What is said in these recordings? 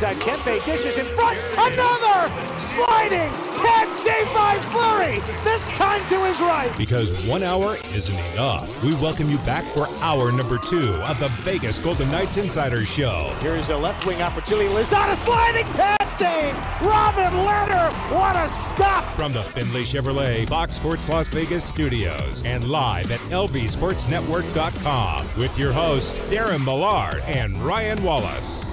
side. Kempe dishes in front. Another sliding. Can't save by Fleury. This time to his right. Because one hour isn't enough. We welcome you back for hour number two of the Vegas Golden Knights Insider Show. Here's a left wing opportunity. Lozada sliding pad save. Robin Lehner. What a stop. From the Findlay Chevrolet Fox Sports Las Vegas studios and live at lvsportsnetwork.com with your hosts Darren Millard and Ryan Wallace.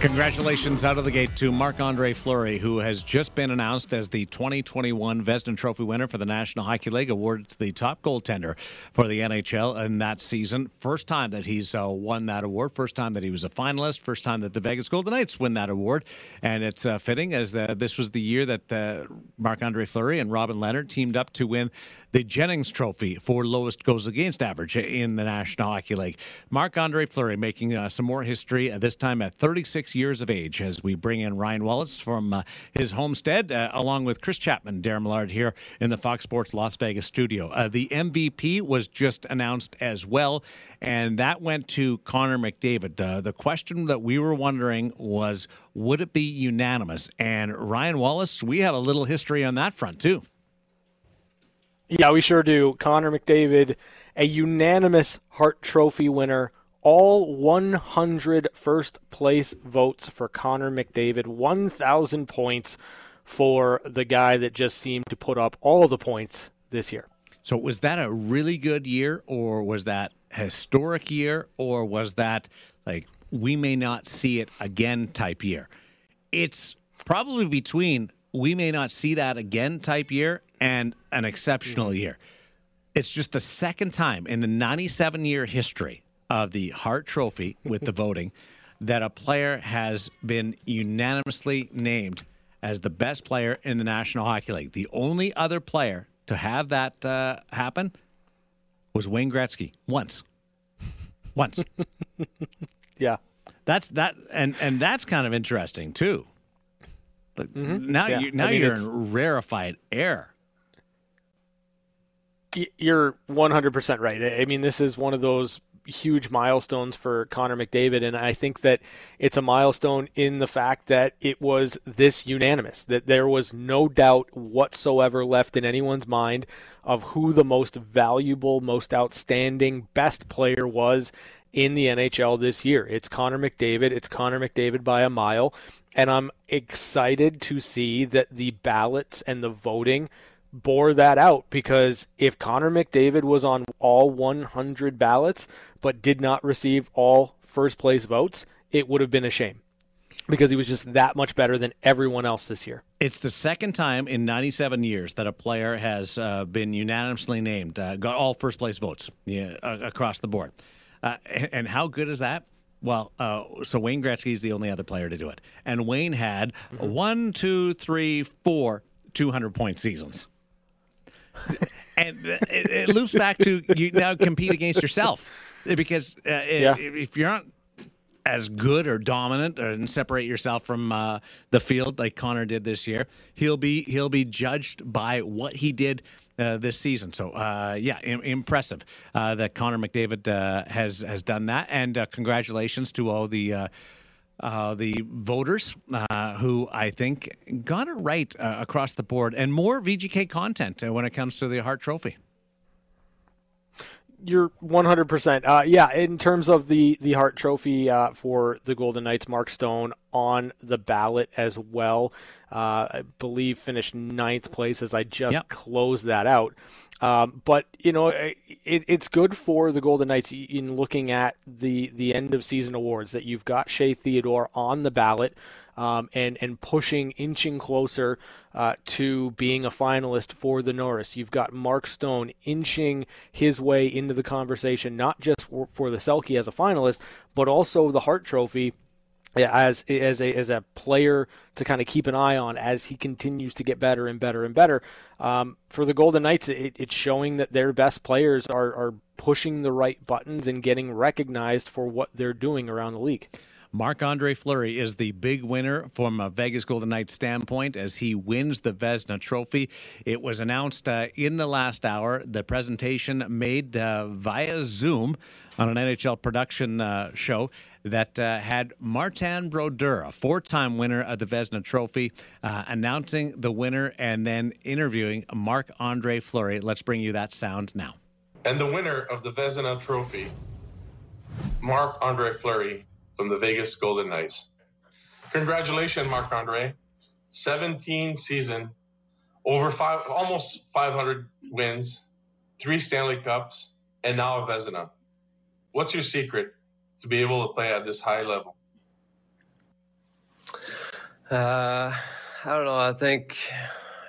Congratulations out of the gate to Marc Andre Fleury, who has just been announced as the 2021 Vezina Trophy winner for the National Hockey League, awarded to the top goaltender for the NHL in that season. First time that he's uh, won that award, first time that he was a finalist, first time that the Vegas Golden Knights win that award. And it's uh, fitting as uh, this was the year that uh, Marc Andre Fleury and Robin Lehner teamed up to win the Jennings Trophy for lowest goals against average in the National Hockey League. Marc Andre Fleury making uh, some more history, uh, this time at 36 years of age, as we bring in Ryan Wallace from uh, his homestead, uh, along with Chris Chapman, Darren Millard here in the Fox Sports Las Vegas studio. Uh, the MVP was just announced as well, and that went to Connor McDavid. Uh, the question that we were wondering was, would it be unanimous? And Ryan Wallace, we have a little history on that front, too. Yeah, we sure do. Connor McDavid, a unanimous Hart Trophy winner. All 100 first place votes for Connor McDavid. 1,000 points for the guy that just seemed to put up all the points this year. So, was that a really good year, or was that historic year, or was that like we may not see it again type year? It's probably between we may not see that again type year and an exceptional year. It's just the second time in the 97 year history of the Hart Trophy with the voting that a player has been unanimously named as the best player in the National Hockey League. The only other player to have that uh, happen was Wayne Gretzky once. Once. yeah. That's that and and that's kind of interesting too. Mm-hmm. Now Yeah. you now I mean, you're it's- in rarefied air. You're 100% right. I I mean, this is one of those huge milestones for Connor McDavid, and I think that it's a milestone in the fact that it was this unanimous, that there was no doubt whatsoever left in anyone's mind of who the most valuable, most outstanding, best player was in the NHL this year. It's Connor McDavid. It's Connor McDavid by a mile. And I'm excited to see that the ballots and the voting bore that out because if Connor McDavid was on all 100 ballots but did not receive all first place votes, it would have been a shame because he was just that much better than everyone else this year. It's the second time in 97 years that a player has uh, been unanimously named, uh, got all first place votes yeah, uh, across the board. Uh, and, and how good is that? Well, uh, so Wayne Gretzky is the only other player to do it. And Wayne had one, two, three, four 200 point seasons. and it, it loops back to you now compete against yourself because uh, Yeah. if, if you're not as good or dominant and separate yourself from uh, the field like Connor did this year, he'll be he'll be judged by what he did uh, this season. So uh, yeah, im- impressive uh, that Connor McDavid uh, has has done that, and uh, congratulations to all the. The voters who I think got it right across the board, and more VGK content when it comes to the Hart Trophy. You're 100%. Uh, yeah, in terms of the, the Hart Trophy uh, for the Golden Knights, Mark Stone on the ballot as well. Uh, I believe finished ninth place as I just Yep. closed that out. Um, but, you know, it, it's good for the Golden Knights in looking at the, the end of season awards that you've got Shea Theodore on the ballot um, and and pushing, inching closer uh, to being a finalist for the Norris. You've got Mark Stone inching his way into the conversation, not just for, for the Selke as a finalist, but also the Hart Trophy as as a as a player to kind of keep an eye on as he continues to get better and better and better. Um, for the Golden Knights, it, it's showing that their best players are are pushing the right buttons and getting recognized for what they're doing around the league. Marc Andre Fleury is the big winner from a Vegas Golden Knights standpoint as he wins the Vezina Trophy. It was announced uh, in the last hour. The presentation made uh, via Zoom on an NHL production uh, show. That uh, had Martin Brodeur, a four time winner of the Vezina Trophy, uh, announcing the winner and then interviewing Marc Andre Fleury. Let's bring you that sound now. And the winner of the Vezina Trophy, Marc Andre Fleury from the Vegas Golden Knights. Congratulations, Marc Andre. 17 season, over five, almost 500 wins, three Stanley Cups, and now a Vezina. What's your secret to be able to play at this high level? Uh, I don't know. I think,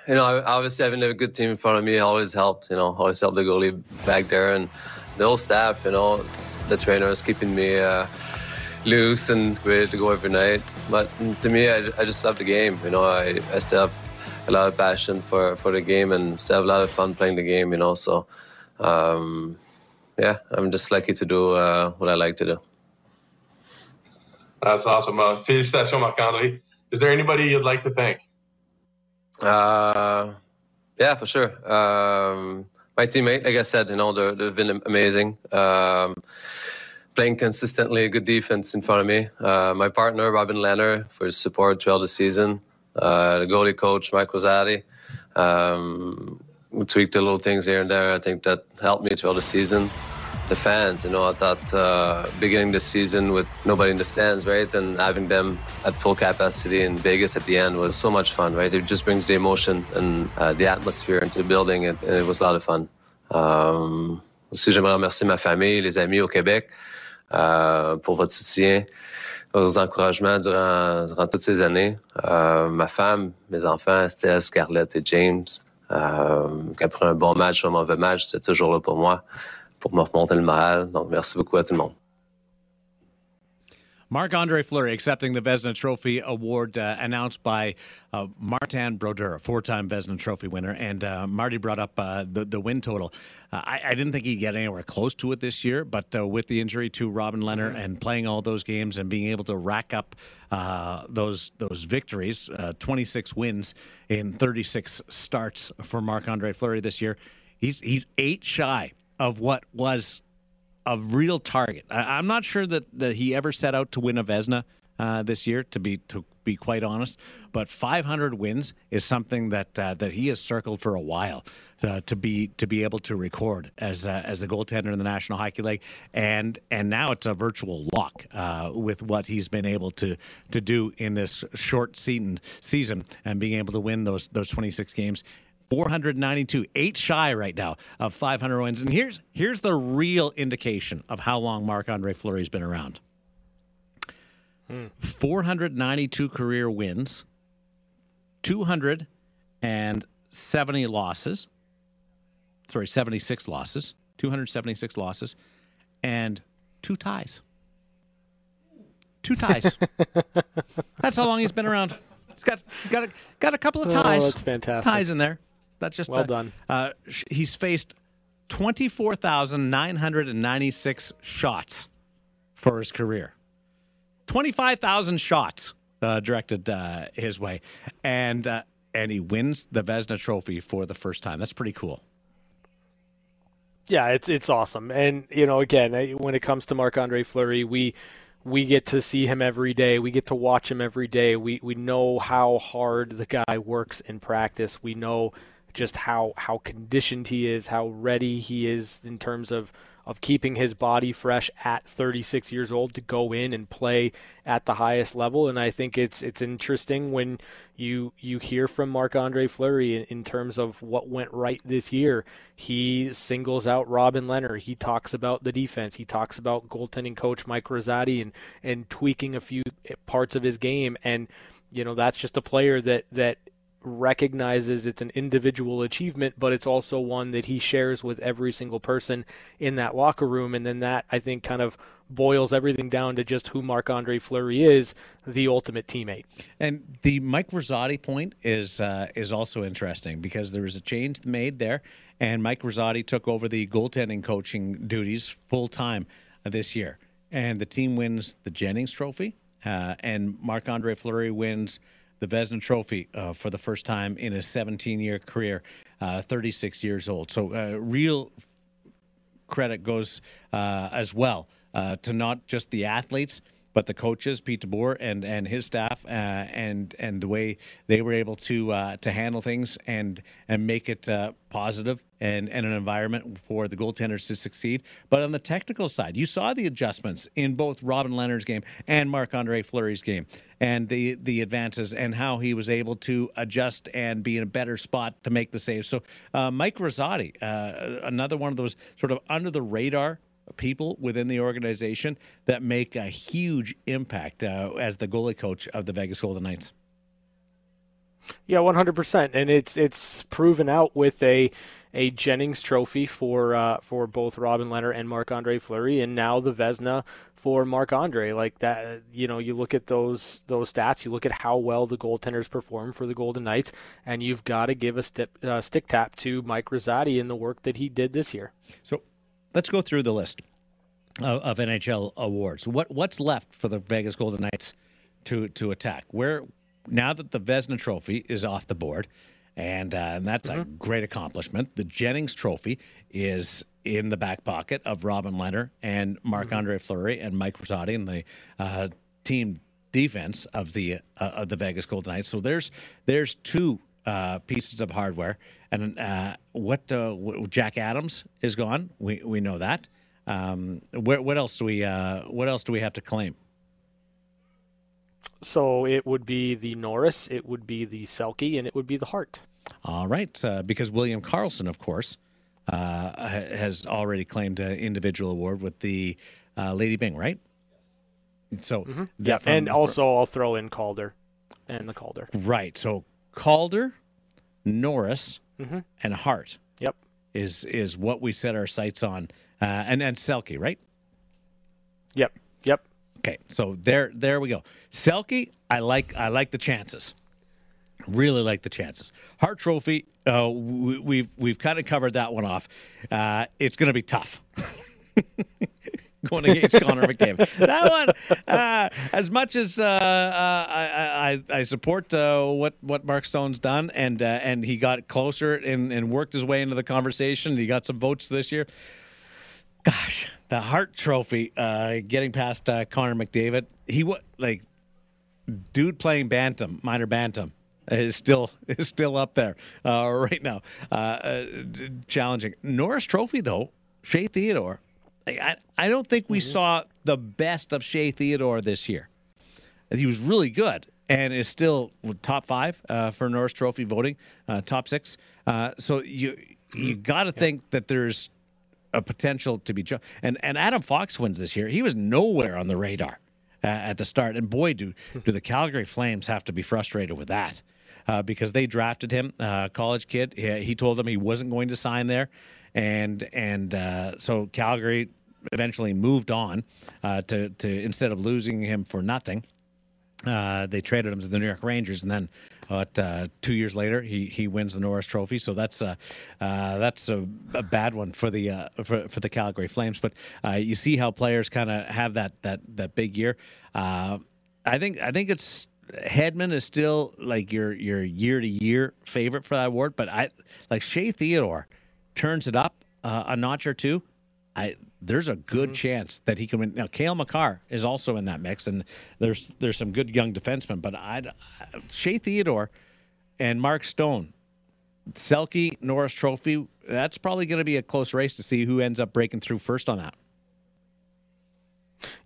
you know, obviously having a good team in front of me always helped. You know, always helped the goalie back there and the whole staff. You know, the trainers keeping me uh, loose and ready to go every night. But to me, I, I just love the game. You know, I, I still have a lot of passion for, for the game and still have a lot of fun playing the game. You know, so um, yeah, I'm just lucky to do uh, what I like to do. That's awesome. Uh, félicitations, Marc-André. Is there anybody you'd like to thank? Uh, yeah, for sure. Um, my teammate, like I said, you know, they're, they've been amazing. Um, playing consistently, a good defense in front of me. Uh, my partner, Robin Lehner, for his support throughout the season. Uh, the goalie coach, Mike Rosati. Um, we tweaked a little things here and there. I think that helped me throughout the season the fans. You know, I thought uh, beginning the season with nobody in the stands, right, and having them at full capacity in Vegas at the end was so much fun, right? It just brings the emotion and uh, the atmosphere into the building, and, and, it was a lot of fun. Um, aussi, j'aimerais remercier ma famille, les amis au Québec euh, pour votre soutien, vos encouragements durant, durant toutes ces années. Euh, ma femme, mes enfants, Estelle, Scarlett et James. Euh, qu'après un bon match un mauvais match, c'est toujours là pour moi. Pour me remonter le moral. Donc, merci beaucoup à tout le monde. Marc Andre Fleury accepting the Vezina Trophy award uh, announced by uh, Martin Brodeur, a four time Vezina Trophy winner. And uh, Marty brought up uh, the, the win total. Uh, I, I, didn't think he'd get anywhere close to it this year, but uh, with the injury to Robin Lehner mm-hmm. and playing all those games and being able to rack up those those victories, 26 wins in 36 starts for Marc Andre Fleury this year, he's, he's eight shy of what was a real target. I, am not sure that, that he ever set out to win a Vezina uh, this year, to be to be quite honest. But 500 wins is something that uh, that he has circled for a while uh, to be to be able to record as a, as a goaltender in the National Hockey League, and and now it's a virtual lock uh, with what he's been able to to do in this short season season and being able to win those those 26 games 492, eight shy right now of 500 wins. And here's here's the real indication of how long Marc Andre Fleury's been around. Hmm. 492 career wins, 270 losses. Sorry, 76 losses, 276 losses, and two ties. Two ties. That's how long he's been around. He's got got a, got a couple of oh, ties. Oh, that's fantastic. Ties in there. That's just well a, done. Uh, he's faced 24,996 shots for his career. 25,000 shots uh, directed uh, his way, and uh, and he wins the Vezina Trophy for the first time. That's pretty cool. Yeah, it's it's awesome, and you know, again, when it comes to Marc Andre Fleury, we we get to see him every day. We get to watch him every day. We we know how hard the guy works in practice. We know just how how conditioned he is, how ready he is in terms of of keeping his body fresh at 36 years old to go in and play at the highest level. And I think it's it's interesting when you you hear from Marc Andre Fleury in, in, terms of what went right this year. He singles out Robin Lehner. He talks about the defense. He talks about goaltending coach Mike Rosati and and tweaking a few parts of his game. And you know that's just a player that that recognizes it's an individual achievement, but it's also one that he shares with every single person in that locker room. And then that, I think, kind of boils everything down to just who Marc Andre Fleury is, the ultimate teammate. And the Mike Rosati point is uh, is also interesting because there was a change made there, and Mike Rosati took over the goaltending coaching duties full time this year, and the team wins the Jennings Trophy, uh, and Marc Andre Fleury wins the Vezina Trophy uh, for the first time in his 17 year career, uh, 36 years old. So, uh, real credit goes uh, as well uh, to not just the athletes. But the coaches, Pete DeBoer and and his staff, uh, and and the way they were able to uh, to handle things and and make it uh, positive and and an environment for the goaltenders to succeed. But on the technical side, you saw the adjustments in both Robin Lehner's game and Marc Andre Fleury's game, and the the advances and how he was able to adjust and be in a better spot to make the save. So uh, Mike Rosati, uh, another one of those sort of under the radar people within the organization that make a huge impact uh, as the goalie coach of the Vegas Golden Knights. Yeah, one hundred percent, and it's it's proven out with a a Jennings Trophy for uh, for both Robin Lehner and Marc Andre Fleury, and now the Vezina for Marc Andre. Like that, you know, you look at those those stats, you look at how well the goaltenders perform for the Golden Knights, and you've got to give a stip, uh, stick tap to Mike Rosati in the work that he did this year. So let's go through the list of, of, NHL awards. What what's left for the Vegas Golden Knights to to attack? Where now that the Vezina Trophy is off the board, and, uh, and that's mm-hmm. a great accomplishment. The Jennings Trophy is in the back pocket of Robin Lehner and Marc mm-hmm. Andre Fleury and Mike Rosati and the uh, team defense of the uh, of the Vegas Golden Knights. So there's there's two uh, pieces of hardware. And uh, what, uh, Jack Adams is gone. We we know that. Um, what, what else do we uh, what else do we have to claim? So it would be the Norris, it would be the Selke, and it would be the Hart. All right, uh, because William Karlsson, of course, uh, has already claimed an individual award with the Lady Byng, right? So mm-hmm. yeah, and also I'll throw in Calder and the Calder. Right. So Calder, Norris, mm-hmm. and Hart. Yep. Is is what we set our sights on, uh, and then Selke, right? Yep. Yep. Okay, so there there we go. Selke, I like I like the chances. Really like the chances. Hart Trophy, uh, we, we've we've kind of covered that one off. Uh, it's going to be tough. going against Connor McDavid. That one, uh, as much as uh, uh, I, I, I, support uh, what what Mark Stone's done, and uh, and he got closer and, and worked his way into the conversation. He got some votes this year. Gosh, the Hart Trophy, uh, getting past Connor McDavid. He what like, dude playing bantam, minor bantam is still is still up there right now. Challenging Norris Trophy though, Shea Theodore I, I don't think we mm-hmm. saw the best of Shea Theodore this year. He was really good and is still top five uh, for Norris Trophy voting, uh, top six. Uh, so you you mm-hmm. got to yeah. think that there's a potential to be. and and Adam Fox wins this year. He was nowhere on the radar uh, at the start, and boy, do do the Calgary Flames have to be frustrated with that. Uh, because they drafted him, uh, college kid. He, he told them he wasn't going to sign there, and and uh, so Calgary eventually moved on uh, to to instead of losing him for nothing. Uh, they traded him to the New York Rangers, and then uh, two years later, he he wins the Norris Trophy. So that's uh, uh, that's a, a, bad one for the uh, for, for the Calgary Flames. But you see how players kind of have that that that big year. I think I think it's Hedman is still like your your year to year favorite for that award, but I like Shea Theodore turns it up uh, a notch or two, I there's a good mm-hmm. chance that he can win. Now, Cale Makar is also in that mix, and there's there's some good young defensemen. But I, Shea Theodore and Mark Stone, Selke Norris Trophy. That's probably going to be a close race to see who ends up breaking through first on that.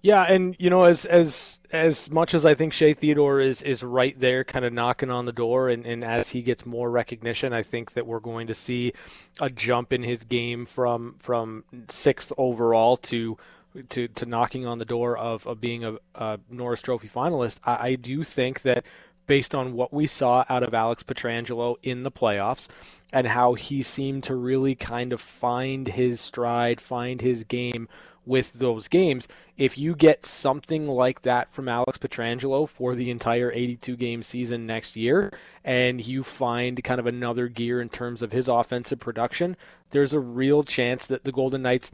Yeah, and you know, as as as much as I think Shea Theodore is is right there, kind of knocking on the door, and, and as he gets more recognition, I think that we're going to see a jump in his game from from sixth overall to to, to knocking on the door of, of being a, a Norris Trophy finalist. I, I do think that based on what we saw out of Alex Pietrangelo in the playoffs and how he seemed to really kind of find his stride, find his game with those games. If you get something like that from Alex Pietrangelo for the entire 82 game season next year, and you find kind of another gear in terms of his offensive production, there's a real chance that the Golden Knights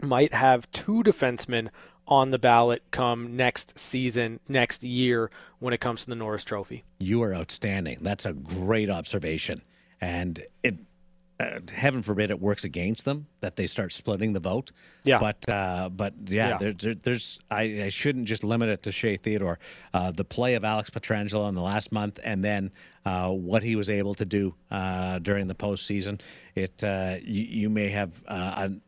might have two defensemen on the ballot come next season, next year, when it comes to the Norris Trophy. You are outstanding. That's a great observation. And it uh, heaven forbid it works against them that they start splitting the vote. Yeah. But uh, but yeah, Yeah. There, there, there's I, I shouldn't just limit it to Shea Theodore. Uh, the play of Alex Pietrangelo in the last month, and then uh, what he was able to do uh, during the postseason. It uh, you, you may have uh, an,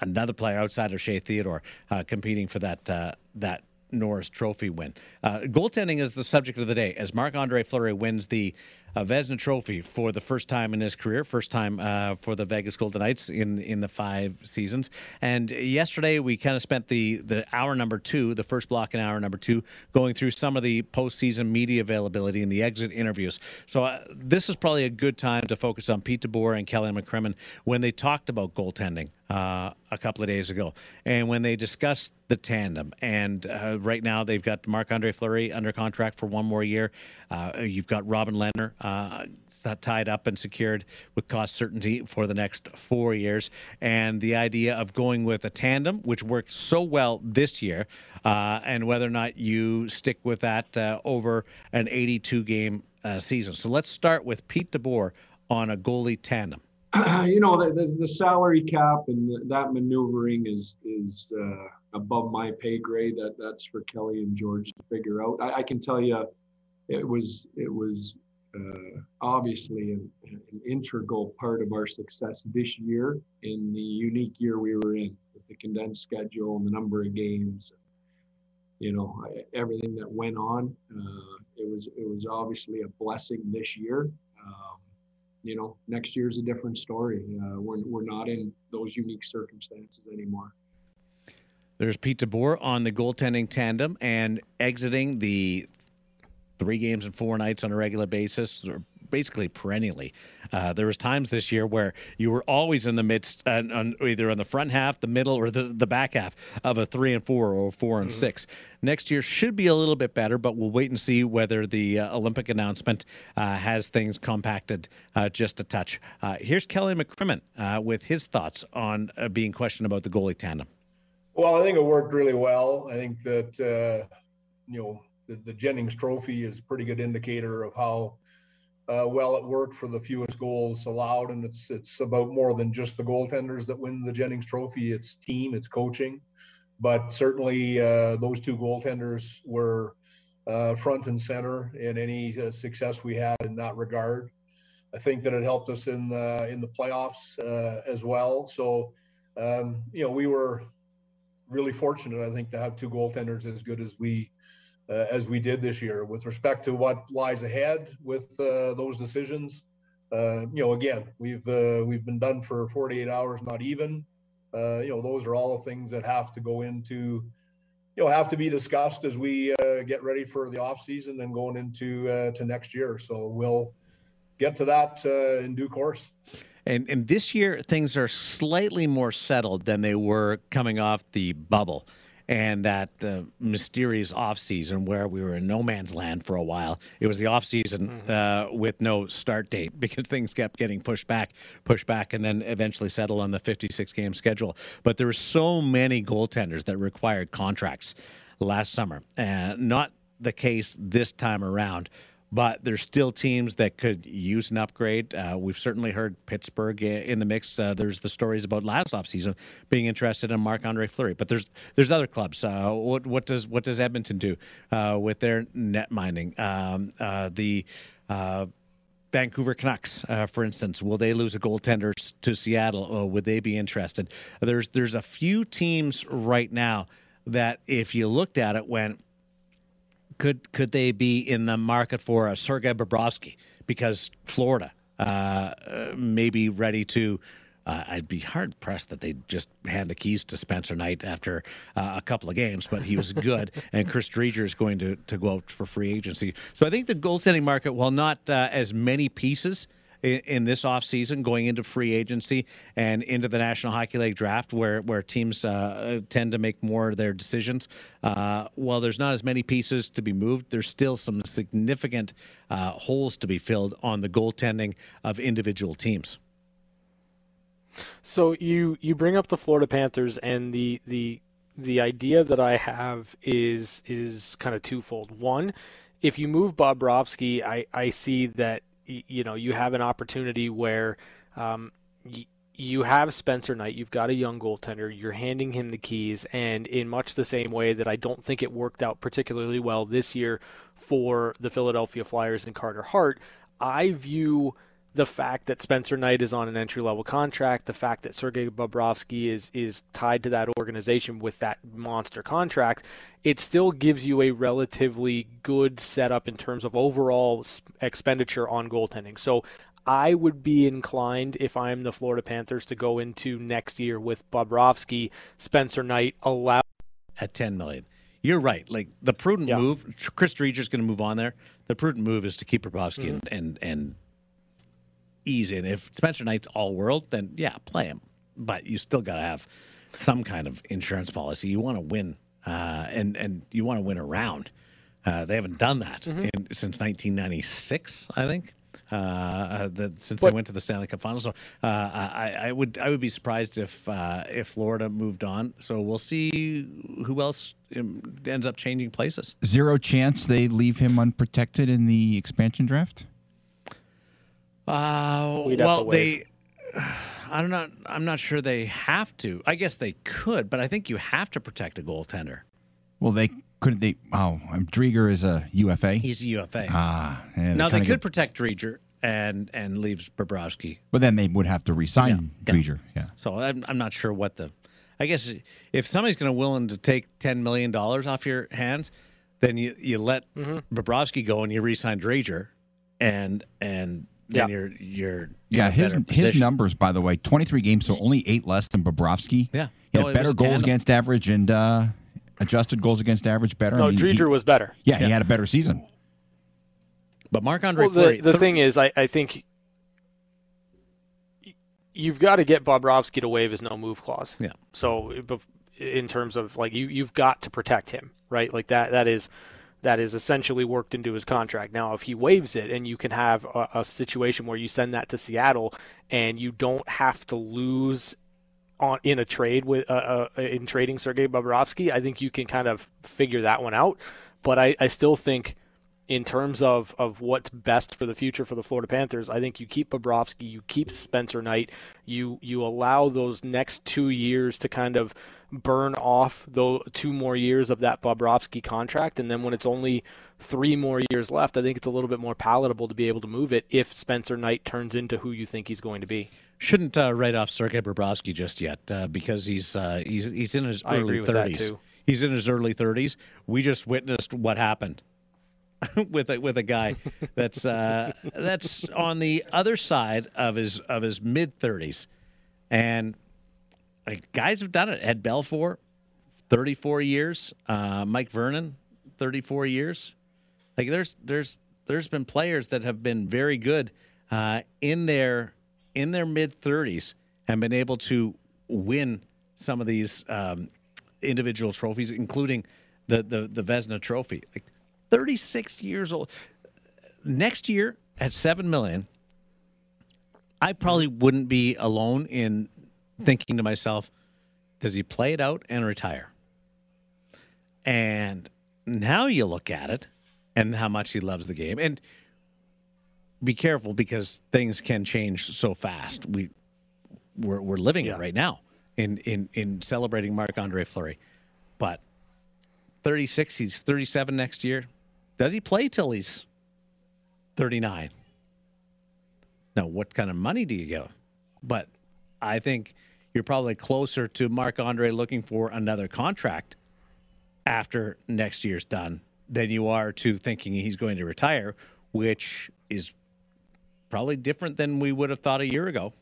another player outside of Shea Theodore uh, competing for that uh, that Norris Trophy win. Uh, goaltending is the subject of the day as Marc Andre Fleury wins the uh, Vezina Trophy for the first time in his career, first time uh, for the Vegas Golden Knights in in the five seasons. And yesterday we kind of spent the the hour number two, the first block in hour number two, going through some of the postseason media availability and the exit interviews. So uh, this is probably a good time to focus on Pete DeBoer and Kelly McCrimmon when they talked about goaltending uh, a couple of days ago, and when they discussed the tandem. And uh, right now they've got Marc Andre Fleury under contract for one more year. Uh, you've got Robin Lehner uh, tied up and secured with cost certainty for the next four years. And the idea of going with a tandem, which worked so well this year, uh, and whether or not you stick with that over an 82 game season. So let's start with Pete DeBoer on a goalie tandem. you know the, the, the salary cap and the, that maneuvering is is uh, above my pay grade. That that's for Kelly and George to figure out. I, I can tell you, it was it was uh, obviously an, an integral part of our success this year in the unique year we were in with the condensed schedule and the number of games. You know everything that went on. Uh, it was it was obviously a blessing this year. Um, you know, next year's a different story. Uh, we're, we're not in those unique circumstances anymore. There's Pete DeBoer on the goaltending tandem and exiting the three games and four nights on a regular basis, basically perennially. Uh, there was times this year where you were always in the midst, uh, on, either on the front half, the middle, or the, the back half of a three and four or four and six. Next year should be a little bit better, but we'll wait and see whether the uh, Olympic announcement uh, has things compacted uh, just a touch. Uh, here's Kelly McCrimmon uh, with his thoughts on uh, being questioned about the goalie tandem. Well, I think it worked really well. I think that uh, you know the, the Jennings Trophy is a pretty good indicator of how uh, well it worked for the fewest goals allowed, and it's it's about more than just the goaltenders that win the Jennings Trophy. It's team, it's coaching, but certainly uh, those two goaltenders were uh, front and center in any uh, success we had in that regard. I think that it helped us in the, in the playoffs uh, as well. So um, you know we were really fortunate, I think, to have two goaltenders as good as we uh, as we did this year. With respect to what lies ahead with uh, those decisions, uh, you know, again, we've uh, we've been done for 48 hours, not even. Uh, you know, those are all the things that have to go into, you know, have to be discussed as we uh, get ready for the off season and going into to next year. So we'll get to that in due course. And, and this year, things are slightly more settled than they were coming off the bubble and that uh, mysterious off season where we were in no man's land for a while. It was the off season uh, with no start date because things kept getting pushed back, pushed back, and then eventually settled on the 56 game schedule. But there were so many goaltenders that required contracts last summer. Uh, not the case this time around but there's still teams that could use an upgrade. Uh, we've certainly heard Pittsburgh in the mix. Uh, there's the stories about last offseason being interested in Marc Andre Fleury, but there's there's other clubs. Uh, what what does what does Edmonton do uh, with their net mining? Um, uh, the uh, Vancouver Canucks, uh, for instance, will they lose a goaltender to Seattle? Or would they be interested? There's there's a few teams right now that, if you looked at it, went could could they be in the market for a Sergei Bobrovsky because Florida uh, may be ready to. Uh, I'd be hard pressed that they just hand the keys to Spencer Knight after uh, a couple of games, but he was good, and Chris Driedger is going to to go out for free agency. So I think the goaltending market, while not uh, as many pieces in, in this offseason going into free agency and into the National Hockey League draft where, where teams uh, tend to make more of their decisions. Uh, while there's not as many pieces to be moved, there's still some significant uh, holes to be filled on the goaltending of individual teams. So you you bring up the Florida Panthers and the the the idea that I have is is kind of twofold. One, if you move Bobrovsky, I I see that you know you have an opportunity where um, you have Spencer Knight, you've got a young goaltender, you're handing him the keys, and in much the same way that I don't think it worked out particularly well this year for the Philadelphia Flyers and Carter Hart, I view the fact that Spencer Knight is on an entry level contract, the fact that Sergei Bobrovsky is is tied to that organization with that monster contract, it still gives you a relatively good setup in terms of overall expenditure on goaltending. So I would be inclined if I'm the Florida Panthers to go into next year with Bobrovsky, Spencer Knight allow at 10 million. You're right. Like the prudent yeah. move, Chris Driedger's going to move on there. The prudent move is to keep Bobrovsky mm-hmm. and, and and ease in. If Spencer Knight's all world, then yeah, play him. But you still got to have some kind of insurance policy. You want to win, uh, and and you want to win around. Uh, they haven't done that mm-hmm. in, since 1996, I think. Uh, uh, the, since but, they went to the Stanley Cup Finals, so uh, I, I, would I would be surprised if uh, if Florida moved on. So we'll see who else um, ends up changing places. Zero chance they leave him unprotected in the expansion draft. Uh, well, they. I'm not. I'm not sure they have to. I guess they could, but I think you have to protect a goaltender. Well, they couldn't. They. Oh, um, Driedger is a UFA. He's a UFA. Ah, yeah, now they could get, protect Driedger and and leave Bobrovsky. But then they would have to resign yeah, Driedger. Yeah. So I'm I'm not sure what the. I guess if somebody's going to willing to take ten million dollars off your hands, then you you let mm-hmm. Bobrovsky go and you resign Driedger, and and then yeah. you're you're yeah. His his numbers, by the way, 23 games, so only eight less than Bobrovsky. Yeah, he had no, better goals tandem. against average and uh, adjusted goals against average better. No, I mean, Driedger was better. Yeah, yeah, he had a better season. But Marc Andre well, the, the thing is, I, I think you've got to get Bobrovsky to waive his no move clause. Yeah. So in terms of like you you've got to protect him, right? Like that that is that is essentially worked into his contract. Now, if he waives it and you can have a, a situation where you send that to Seattle and you don't have to lose on in a trade with uh, uh, in trading Sergei Bobrovsky, I think you can kind of figure that one out. But I, I still think in terms of, of what's best for the future for the Florida Panthers, I think you keep Bobrovsky, you keep Spencer Knight, you you allow those next two years to kind of burn off the two more years of that Bobrovsky contract, and then when it's only three more years left, I think it's a little bit more palatable to be able to move it if Spencer Knight turns into who you think he's going to be. Shouldn't uh, write off Sergei Bobrovsky just yet uh, because he's uh, he's he's in his early thirties. He's in his early thirties. We just witnessed what happened with a, with a guy that's uh, that's on the other side of his of his mid thirties, and like, guys have done it. Ed Belfour, 34 years. Uh, Mike Vernon, 34 years. Like there's there's there's been players that have been very good uh, in their in their mid 30s and been able to win some of these um, individual trophies, including the the the Vezina Trophy. Like 36 years old. Next year at seven million, I probably wouldn't be alone in thinking to myself, does he play it out and retire? And now you look at it and how much he loves the game. And be careful because things can change so fast. We we're, we're living yeah. it right now in, in, in celebrating Marc Andre Fleury. But 36, he's 37 next year. Does he play till he's 39? Now, what kind of money do you give? But I think you're probably closer to Marc Andre looking for another contract after next year's done than you are to thinking he's going to retire, which is probably different than we would have thought a year ago.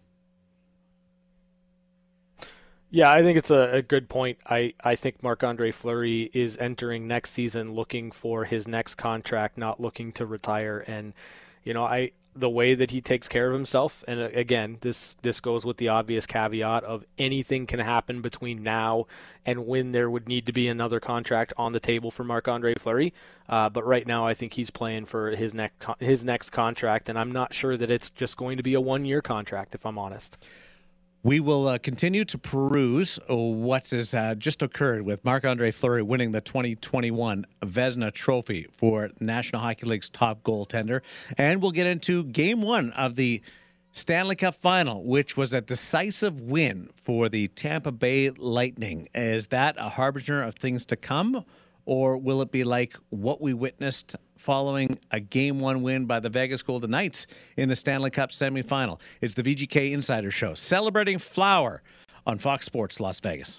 Yeah, I think it's a, a good point. I, I think Marc Andre Fleury is entering next season looking for his next contract, not looking to retire. And, you know, I, the way that he takes care of himself. And uh, again, this this goes with the obvious caveat of anything can happen between now and when there would need to be another contract on the table for Marc Andre Fleury. Uh, but right now, I think he's playing for his next his next contract, and I'm not sure that it's just going to be a one year contract. If I'm honest. We will uh, continue to peruse what has uh, just occurred with Marc Andre Fleury winning the 2021 Vezina Trophy for National Hockey League's top goaltender. And we'll get into game one of the Stanley Cup final, which was a decisive win for the Tampa Bay Lightning. Is that a harbinger of things to come, or will it be like what we witnessed following a game one win by the Vegas Golden Knights in the Stanley Cup semifinal? It's the VGK Insider Show celebrating Flower on Fox Sports Las Vegas.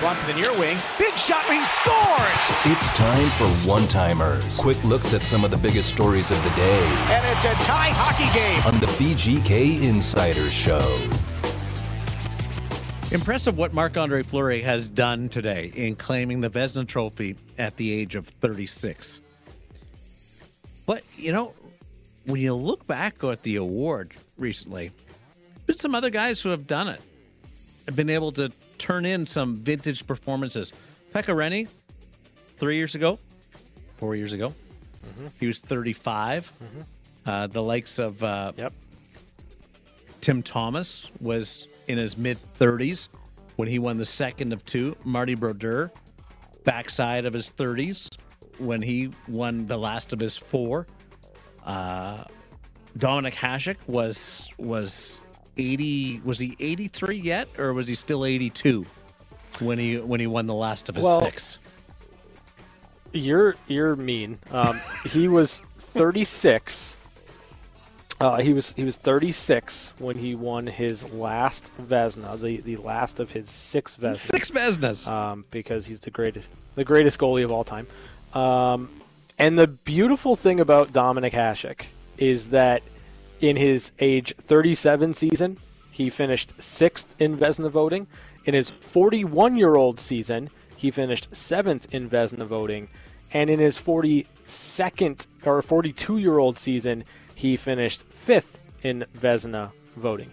Blunt to the near wing. Big shot. He scores. It's time for one timers. Quick looks at some of the biggest stories of the day And it's a tie hockey game. on the VGK Insider Show. Impressive what Marc Andre Fleury has done today in claiming the Vezina Trophy at the age of 36. But, you know, when you look back at the award recently, there's some other guys who have done it, have been able to turn in some vintage performances. Pekka Rinne, three years ago, four years ago, he was 35. Uh, the likes of uh, Yep. Tim Thomas was in his mid 30s when he won the second of two. Marty Brodeur, backside of his 30s when he won the last of his four. Uh, Dominik Hasek was was 80. Was he 83 yet, or was he still 82 when he when he won the last of his Well, six? You're you're mean. Um, he was 36. Uh, he was he was 36 when he won his last Vezina, the, the last of his six Vezinas. Six Vezinas. um, because he's the greatest the greatest goalie of all time. Um, and the beautiful thing about Dominik Hasek is that in his age 37 season, he finished sixth in Vezina voting. In his 41 year old season, he finished seventh in Vezina voting. And in his 42nd or 42 year old season, he finished fifth in Vezina voting.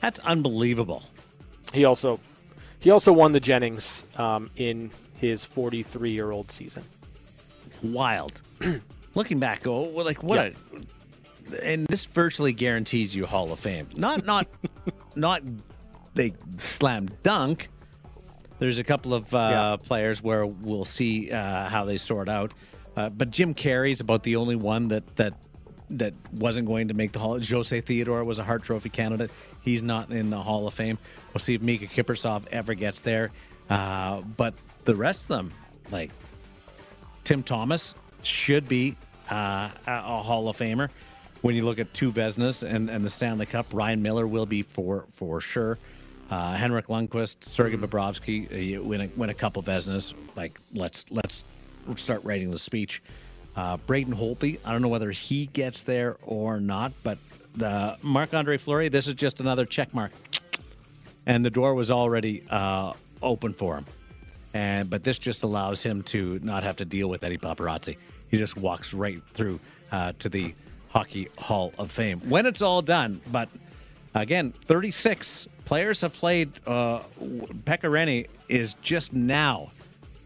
That's unbelievable. He also he also won the Jennings um, in his 43 year old season. wild. Looking back, oh, like what? A, and this virtually guarantees you Hall of Fame. Not not not they slam dunk. There's a couple of uh, Yeah. players where we'll see uh, how they sort out. Uh, but Jim Carey's about the only one that that that wasn't going to make the Hall. Jose Theodore was a Hart Trophy candidate. He's not in the Hall of Fame. We'll see if Miikka Kiprusoff ever gets there. Uh, but the rest of them, like Tim Thomas should be uh, a Hall of Famer. When you look at two Vezinas and, and the Stanley Cup, Ryan Miller will be for for sure. Uh, Henrik Lundqvist, Sergei Bobrovsky, uh, win a, win a couple Vezinas. Like let's let's start writing the speech. Uh, Braden Holtby, I don't know whether he gets there or not, but the Marc Andre Fleury, this is just another check mark, and the door was already uh, open for him. And but this just allows him to not have to deal with any Paparazzi. He just walks right through uh, to the Hockey Hall of Fame when it's all done. But again, 36 players have played. Uh, is just now,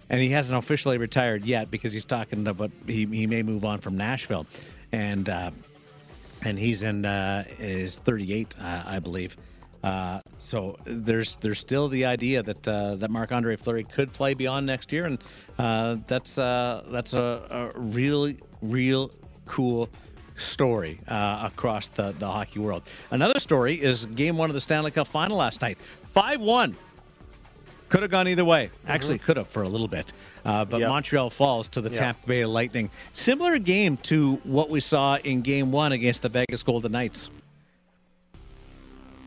and he hasn't officially retired yet because he's talking about he, he may move on from Nashville, and uh, and he's in uh, is 38, uh, I believe. Uh, so there's there's still the idea that uh, that Marc Andre Fleury could play beyond next year, and uh, that's uh, that's a, a really real cool story uh, across the, the hockey world. Another story is Game One of the Stanley Cup Final last night, five one. Could have gone either way. Actually, could have for a little bit. Uh, but Yep. Montreal falls to the Yeah. Tampa Bay Lightning. Similar game to what we saw in Game One against the Vegas Golden Knights.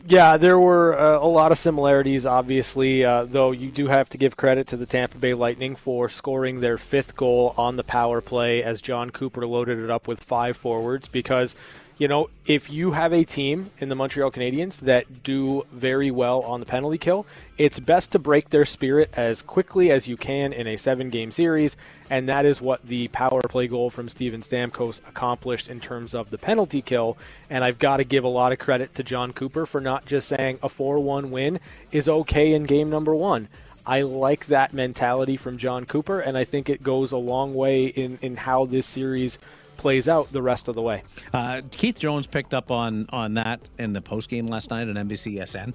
Yeah, there were uh, a lot of similarities, obviously, uh, though you do have to give credit to the Tampa Bay Lightning for scoring their fifth goal on the power play as Jon Cooper loaded it up with five forwards because. You know, if you have a team in the Montreal Canadiens that do very well on the penalty kill, it's best to break their spirit as quickly as you can in a seven game series. And that is what the power play goal from Steven Stamkos accomplished in terms of the penalty kill. And I've got to give a lot of credit to Jon Cooper for not just saying a 4 1 win is okay in game number one. I like that mentality from Jon Cooper, and I think it goes a long way in, in how this series plays out the rest of the way. Uh, Keith Jones picked up on on that in the post game last night on NBCSN.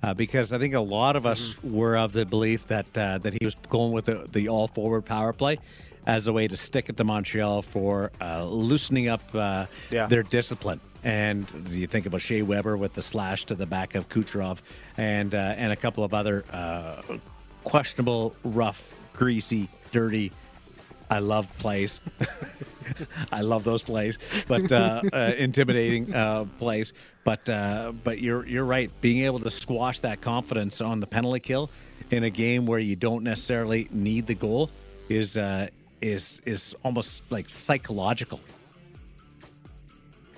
Uh, because I think a lot of us were of the belief that uh, that he was going with the, the all forward power play as a way to stick it to Montreal for uh, loosening up uh, Yeah. their discipline. And you think about Shea Weber with the slash to the back of Kucherov, and uh, and a couple of other uh, questionable, rough, greasy, dirty. I love plays. I love those plays, but uh, uh, intimidating uh, plays. But uh, but you're you're right. Being able to squash that confidence on the penalty kill in a game where you don't necessarily need the goal is uh, is is almost like psychological.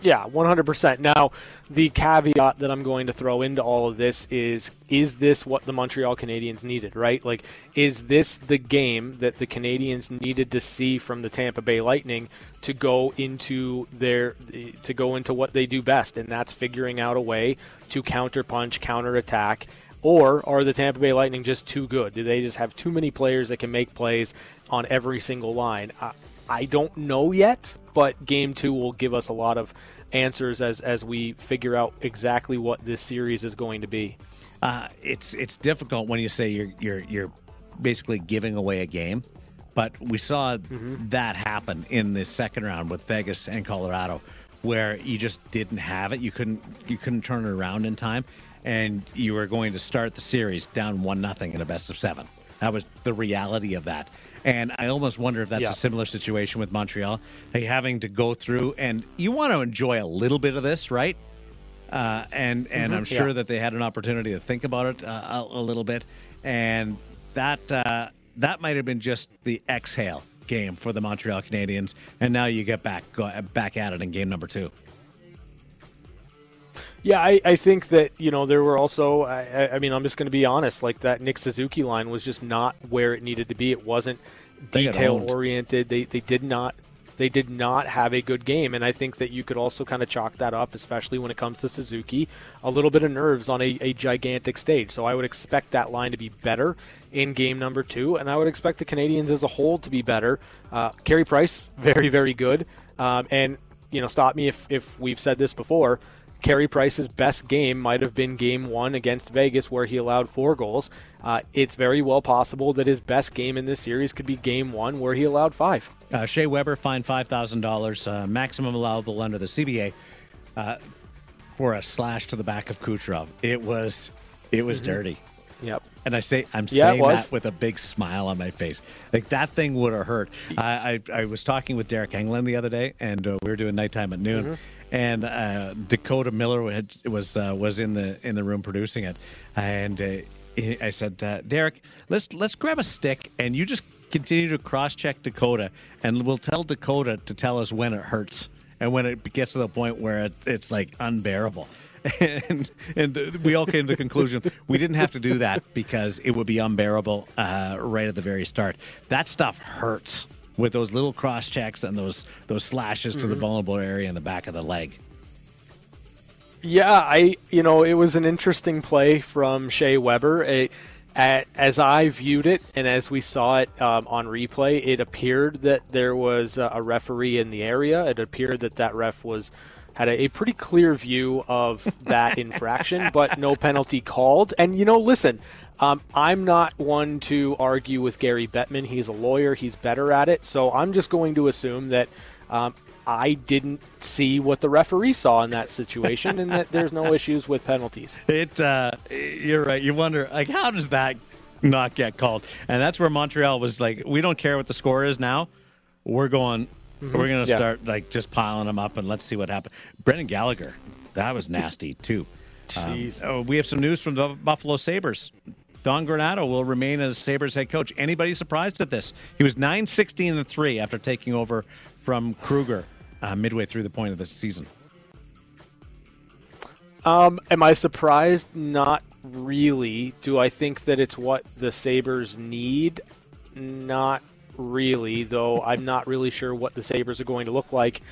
Yeah, 100%. Now, the caveat that I'm going to throw into all of this is is this what the Montreal Canadiens needed, right? Like is this the game that the Canadiens needed to see from the Tampa Bay Lightning to go into their to go into what they do best and that's figuring out a way to counterpunch, counterattack or are the Tampa Bay Lightning just too good? Do they just have too many players that can make plays on every single line? I don't know yet, but game two will give us a lot of answers as as we figure out exactly what this series is going to be. Uh, it's it's difficult when you say you're you're you're basically giving away a game, but we saw mm-hmm. that happen in the second round with Vegas and Colorado, where you just didn't have it. You couldn't you couldn't turn it around in time, and you were going to start the series down one nothing in a best of seven. That was the reality of that. And I almost wonder if that's yeah. a similar situation with Montreal. They having to go through, and you want to enjoy a little bit of this, right? Uh, and and mm-hmm. I'm sure yeah. that they had an opportunity to think about it uh, a, a, little bit, and that uh, that might have been just the exhale game for the Montreal Canadiens, and now you get back go, back at it in game number two. Yeah, I, I think that you know there were also. I, I mean, I'm just going to be honest. Like that Nick Suzuki line was just not where it needed to be. It wasn't detail oriented. They they did not they did not have a good game, and I think that you could also kind of chalk that up, especially when it comes to Suzuki, a little bit of nerves on a, a gigantic stage. So I would expect that line to be better in game number two, and I would expect the Canadiens as a whole to be better. Uh, Carey Price, very very good, um, and you know, stop me if if we've said this before. Carey Price's best game might have been game one against Vegas, where he allowed four goals. Uh, it's very well possible that his best game in this series could be game one, where he allowed five. Uh, Shea Weber fined $5,000, uh, maximum allowable under the CBA, uh, for a slash to the back of Kucherov. It was, it was mm-hmm. dirty. Yep. And I say I'm yeah, saying that with a big smile on my face. Like that thing would have hurt. I, I, I was talking with Deryk Engelland the other day, and uh, we were doing nighttime at noon. Mm-hmm and uh, Dakota Miller had, was uh, was in the in the room producing it, and uh, I said, uh, Deryk, let's let's grab a stick and you just continue to cross check Dakota, and we'll tell Dakota to tell us when it hurts and when it gets to the point where it, it's like unbearable. And, and we all came to the conclusion we didn't have to do that because it would be unbearable uh, right at the very start. That stuff hurts with those little cross checks and those those slashes mm-hmm. to the mm-hmm. vulnerable area in the back of the leg. Yeah, I you know it was an interesting play from Shea Weber. It, at, as I viewed it and as we saw it um, on replay, it appeared that there was a referee in the area. It appeared that that ref was had a, a pretty clear view of that infraction, but no penalty called. And you know, listen, um, I'm not one to argue with Gary Bettman. He's a lawyer, he's better at it. So I'm just going to assume that um, I didn't see what the referee saw in that situation and that there's no issues with penalties. It, uh, you're right. You wonder, like, how does that not get called? And that's where Montreal was like, we don't care what the score is now. We're going, mm-hmm. we're going to yeah. start, like, just piling them up and let's see what happens. Brendan Gallagher, that was nasty, too. Um, oh, we have some news from the Buffalo Sabres. Don Granato will remain as Sabres head coach. Anybody surprised at this? He was 9 16 and 3 after taking over from Kruger uh, midway through the point of the season. Um, am I surprised? Not really. Do I think that it's what the Sabres need? Not really, though I'm not really sure what the Sabres are going to look like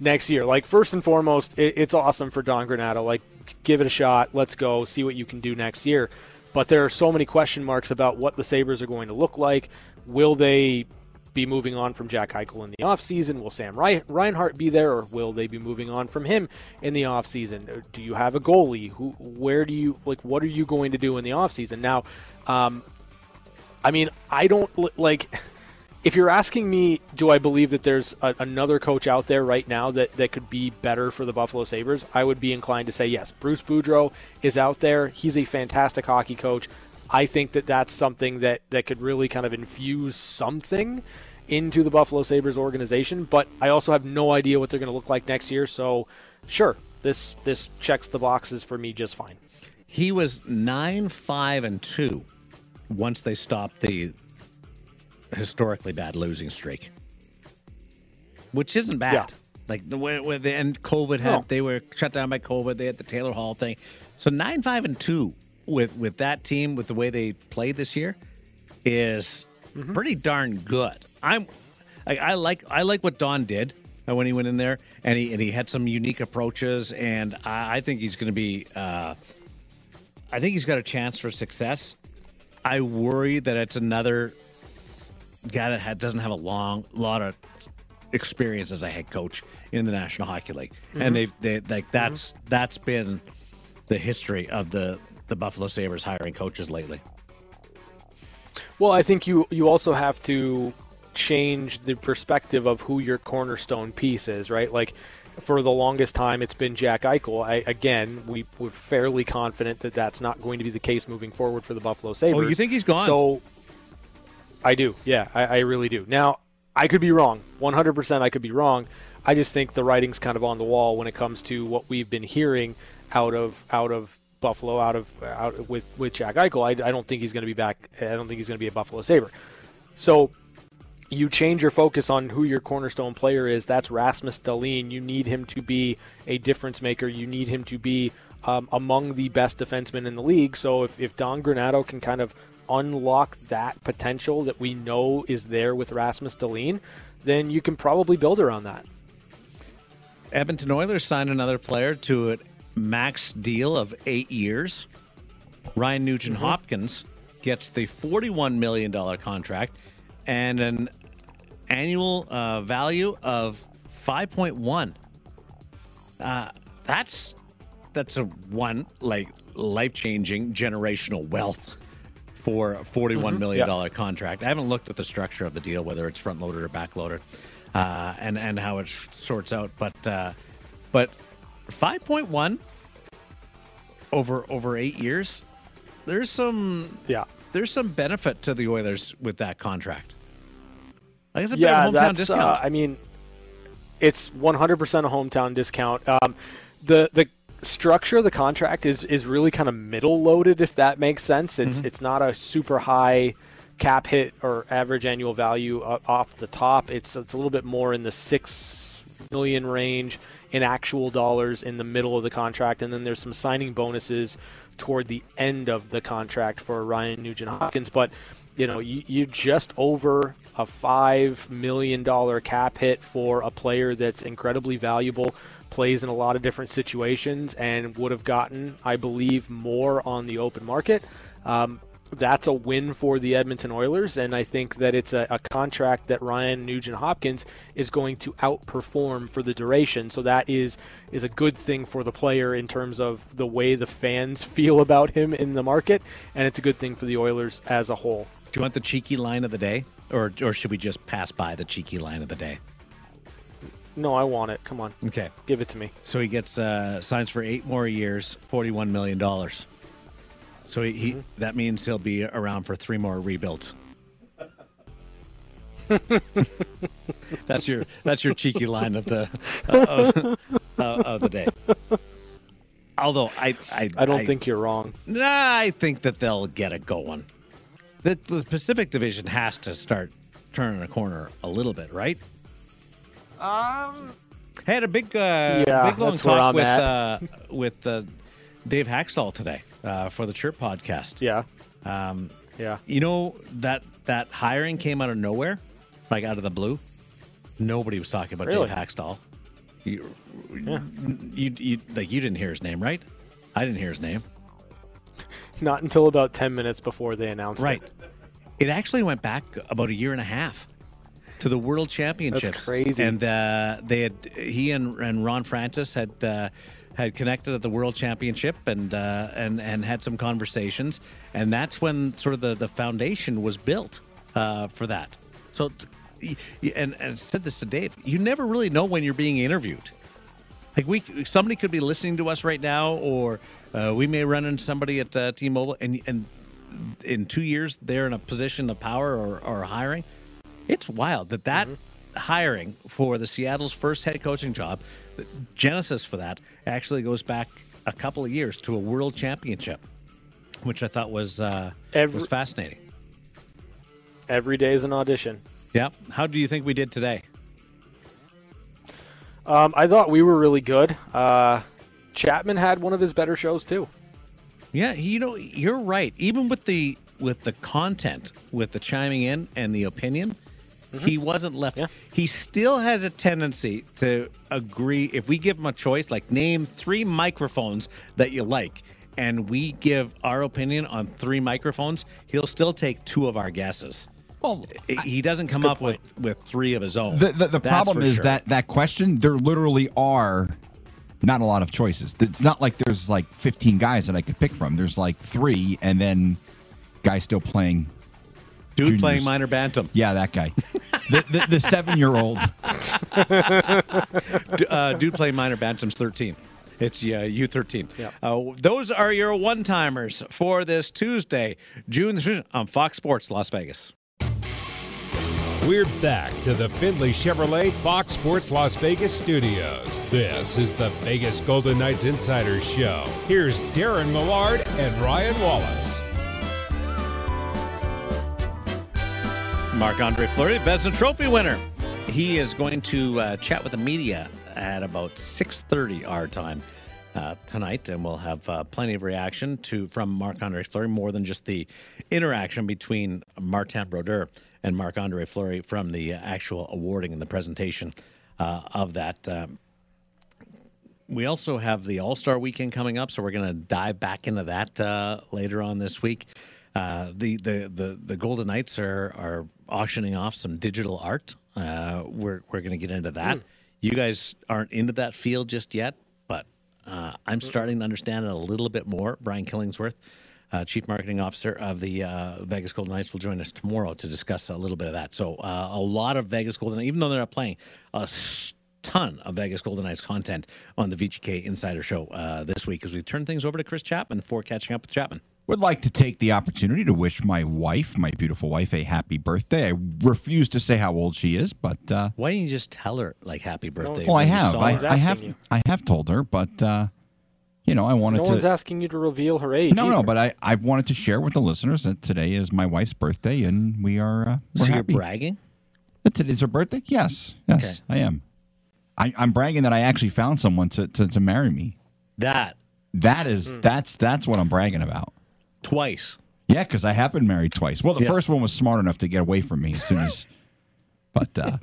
next year. Like, first and foremost, it, it's awesome for Don Granato. Like, give it a shot. Let's go. See what you can do next year. But there are so many question marks about what the Sabres are going to look like. Will they be moving on from Jack Eichel in the offseason? Will Sam Reinhart be there, or will they be moving on from him in the offseason? Uh, do you have a goalie? Who, where do you like? What are you going to do in the offseason? Now, um, I mean, I don't like. if you're asking me, do I believe that there's a, another coach out there right now that, that could be better for the Buffalo Sabres? I would be inclined to say yes. Bruce Boudreau is out there. He's a fantastic hockey coach. I think that that's something that, that could really kind of infuse something into the Buffalo Sabres organization, but I also have no idea what they're going to look like next year. So, sure, this this checks the boxes for me just fine. He was 9 5 and 2 once they stopped the historically bad losing streak, which isn't bad. Yeah. Like the way when the end COVID had No. they were shut down by COVID. They had the Taylor Hall thing. So nine five and two with with that team with the way they played this year is Mm-hmm. pretty darn good. I'm I, I like I like what Don did uh, when he went in there and he and he had some unique approaches and I, I think he's going to be. Uh, I think he's got a chance for success. I worry that it's another guy that had, doesn't have a long lot of experience as a head coach in the National Hockey League, and mm-hmm. they've they like mm-hmm. that's that's been the history of the the Buffalo Sabres hiring coaches lately. Well, I think you you also have to change the perspective of who your cornerstone piece is, right? Like for the longest time, it's been Jack Eichel. I, again, we we're fairly confident that that's not going to be the case moving forward for the Buffalo Sabres. Oh, you think he's gone? So I do. Yeah, I, I really do. Now, I could be wrong. 100% I could be wrong. I just think the writing's kind of on the wall when it comes to what we've been hearing out of out of Buffalo, out of out with with Jack Eichel. I, I don't think he's going to be back. I don't think he's going to be a Buffalo Sabre. So you change your focus on who your cornerstone player is. That's Rasmus Dahlin. You need him to be a difference maker. You need him to be um, among the best defensemen in the league. So if, if Don Granato can kind of unlock that potential that we know is there with Rasmus Dahlin, then you can probably build around that. Edmonton Oilers signed another player to a max deal of eight years. Ryan Nugent Hopkins gets the $41 million contract and an annual uh, value of 5.1. Uh, that's that's a one like life changing generational wealth for a forty-one million dollar contract. I haven't looked at the structure of the deal, whether it's front loaded or back loaded, uh, and and how it sh- sorts out. But uh, but five point one over over eight years, there's some Yeah. there's some benefit to the Oilers with that contract. I guess a yeah, hometown that's. discount. Uh, I mean, it's 100% a hometown discount. Um, the the structure of the contract is is really kind of middle loaded, if that makes sense. It's Mm-hmm. it's not a super high cap hit or average annual value off the top. It's it's a little bit more in the six million range in actual dollars in the middle of the contract, and then there's some signing bonuses toward the end of the contract for Ryan Nugent Hopkins. But you know, you, you just over a five million dollar cap hit for a player that's incredibly valuable, plays in a lot of different situations, and would have gotten, I believe, more on the open market. Um, that's a win for the Edmonton Oilers, and I think that it's a, a contract that Ryan Nugent Hopkins is going to outperform for the duration. So that is is a good thing for the player in terms of the way the fans feel about him in the market, and it's a good thing for the Oilers as a whole. Do you want the cheeky line of the day, or or should we just pass by the cheeky line of the day? No, I want it. Come on, Okay. give it to me. So he gets uh, signs for eight more years, forty-one million dollars. So he, he mm-hmm. that means he'll be around for three more rebuilds. that's your that's your cheeky line of the uh, of, of, of the day. Although I I, I don't think you're wrong. Nah, I think that they'll get it going. The, the Pacific Division has to start turning a corner a little bit, right? Um, Had a big, uh, Yeah, big long that's talk with uh, with uh, Dave Hakstol today uh, for the Chirp podcast. Yeah, Um, yeah. you know that that hiring came out of nowhere, like out of the blue. Nobody was talking about Really? Dave Hakstol. You, Yeah. you, you, like you didn't hear his name, right? I didn't hear his name. Not until about ten minutes before they announced Right. it. It actually went back about a year and a half to the World Championships. crazy. And uh, they had he and, and Ron Francis had uh, had connected at the World Championship and uh, and and had some conversations, and that's when sort of the the foundation was built uh, for that. So, and and I said this to Dave. You never really know when you're being interviewed. Like we, somebody could be listening to us right now, or uh, we may run into somebody at uh, T-Mobile, and and in two years they're in a position of power or, or hiring. It's wild that that hiring for the Seattle's first head coaching job, the genesis for that actually goes back a couple of years to a world championship, which I thought was uh, Every- was fascinating. Every day is an audition. Yeah. How do you think we did today? Um, I thought we were really good. Uh, Chapman had one of his better shows too. Yeah, you know, you're right. Even with the with the content, with the chiming in and the opinion, Mm-hmm. he wasn't left. He still has a tendency to agree. If we give him a choice, like name three microphones that you like, and we give our opinion on three microphones, he'll still take two of our guesses. Well, he doesn't come up with with three of his own. The, the, the problem is sure. that that question, there literally are not a lot of choices. It's not like there's like 15 guys that I could pick from. There's like three, and then guys still playing. Dude juniors. playing minor bantam. Yeah, that guy. the the, the seven year old. Uh, dude playing minor bantam's 13. It's uh, U13. Yep. Uh, those are your one timers for this Tuesday, June the 5th on Fox Sports Las Vegas. We're back to the Findlay Chevrolet Fox Sports Las Vegas studios. This is the Vegas Golden Knights Insider Show. Here's Darren Millard and Ryan Wallace. Marc Andre Fleury, Vezina Trophy winner. He is going to uh, chat with the media at about 6:30 our time uh, tonight, and we'll have uh, plenty of reaction to from Marc Andre Fleury, more than just the interaction between Martin Brodeur and Marc Andre Fleury from the actual awarding and the presentation uh, of that. Um, we also have the All Star Weekend coming up, so we're going to dive back into that uh, later on this week. Uh, the, the the the Golden Knights are are auctioning off some digital art. Uh, we're we're going to get into that. You guys aren't into that field just yet, but uh, I'm starting to understand it a little bit more. Brian Killingsworth, uh, Chief Marketing Officer of the uh, Vegas Golden Knights, will join us tomorrow to discuss a little bit of that. So uh, a lot of Vegas Golden, even though they're not playing, a ton of Vegas Golden Knights content on the VGK Insider Show uh, this week as we turn things over to Chris Chapman for catching up with Chapman. Would like to take the opportunity to wish my wife, my beautiful wife, a happy birthday. I refuse to say how old she is, but uh, Why didn't you just tell her like happy birthday? well, I have, I. I have, I have told her, but uh, you know, I wanted No to. one's asking you to reveal her age. no, no, but I, I wanted to share with the listeners that today is my wife's birthday, and we are uh, we're So you're happy. bragging? That today's her birthday? Yes, yes, I am. I, I'm bragging that I actually found someone to, to, to marry me. That That is that's that's what I'm bragging about. Twice. Yeah, because I have been married twice. Well, the Yeah. first one was smart enough to get away from me as soon as. But uh,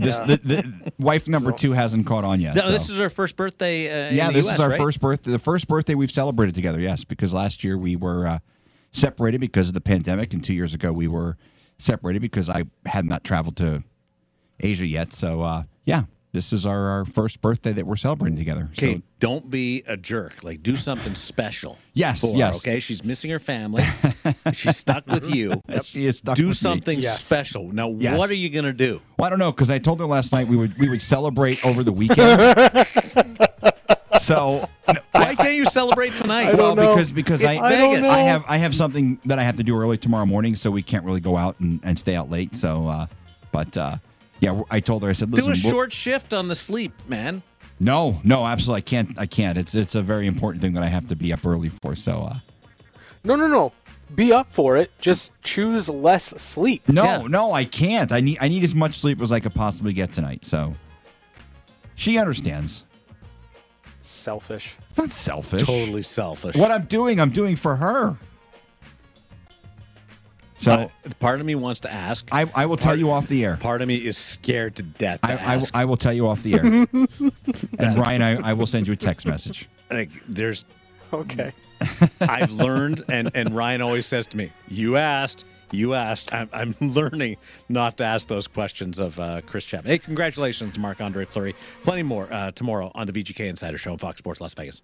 this the, the wife number two hasn't caught on yet. No, so. this is our first birthday. Uh, in yeah, the this US, is our right? first birthday. The first birthday we've celebrated together. Yes, because last year we were uh, separated because of the pandemic, and two years ago we were separated because I had not traveled to Asia yet. So uh, yeah, this is our, our first birthday that we're celebrating together. Okay, So don't be a jerk. Like, do something special. Yes, for yes. okay, she's missing her family. she's stuck with you. she is stuck do with me. Do something Yes. special. Now, Yes. what are you gonna do? Well, I don't know because I told her last night we would we would celebrate over the weekend. so Why can't you celebrate tonight? well, because because It's I Vegas. I have I have something that I have to do early tomorrow morning, so we can't really go out and, and stay out late. So, uh, but uh, yeah, I told her I said, listen, do a short shift on the sleep, man. no, no, absolutely, I can't, I can't. It's it's a very important thing that I have to be up early for. So, uh, No, no, no. Be up for it. Just choose less sleep. no, no, I can't. I need I need as much sleep as I could possibly get tonight. So, she understands. Selfish. It's not selfish. Totally selfish. What I'm doing, I'm doing for her. So Uh, part of me wants to ask. I, I will tell you off the air. Part of me is scared to death. To I, I, will- ask. I will tell you off the air. and Ryan, I, I will send you a text message. like, there's. Okay. I've learned, and and Ryan always says to me, "You asked." You asked. I'm, I'm learning not to ask those questions of uh, Chris Chapman. Hey, congratulations, to Marc Andre Fleury. Plenty more uh, tomorrow on the VGK Insider Show on Fox Sports Las Vegas.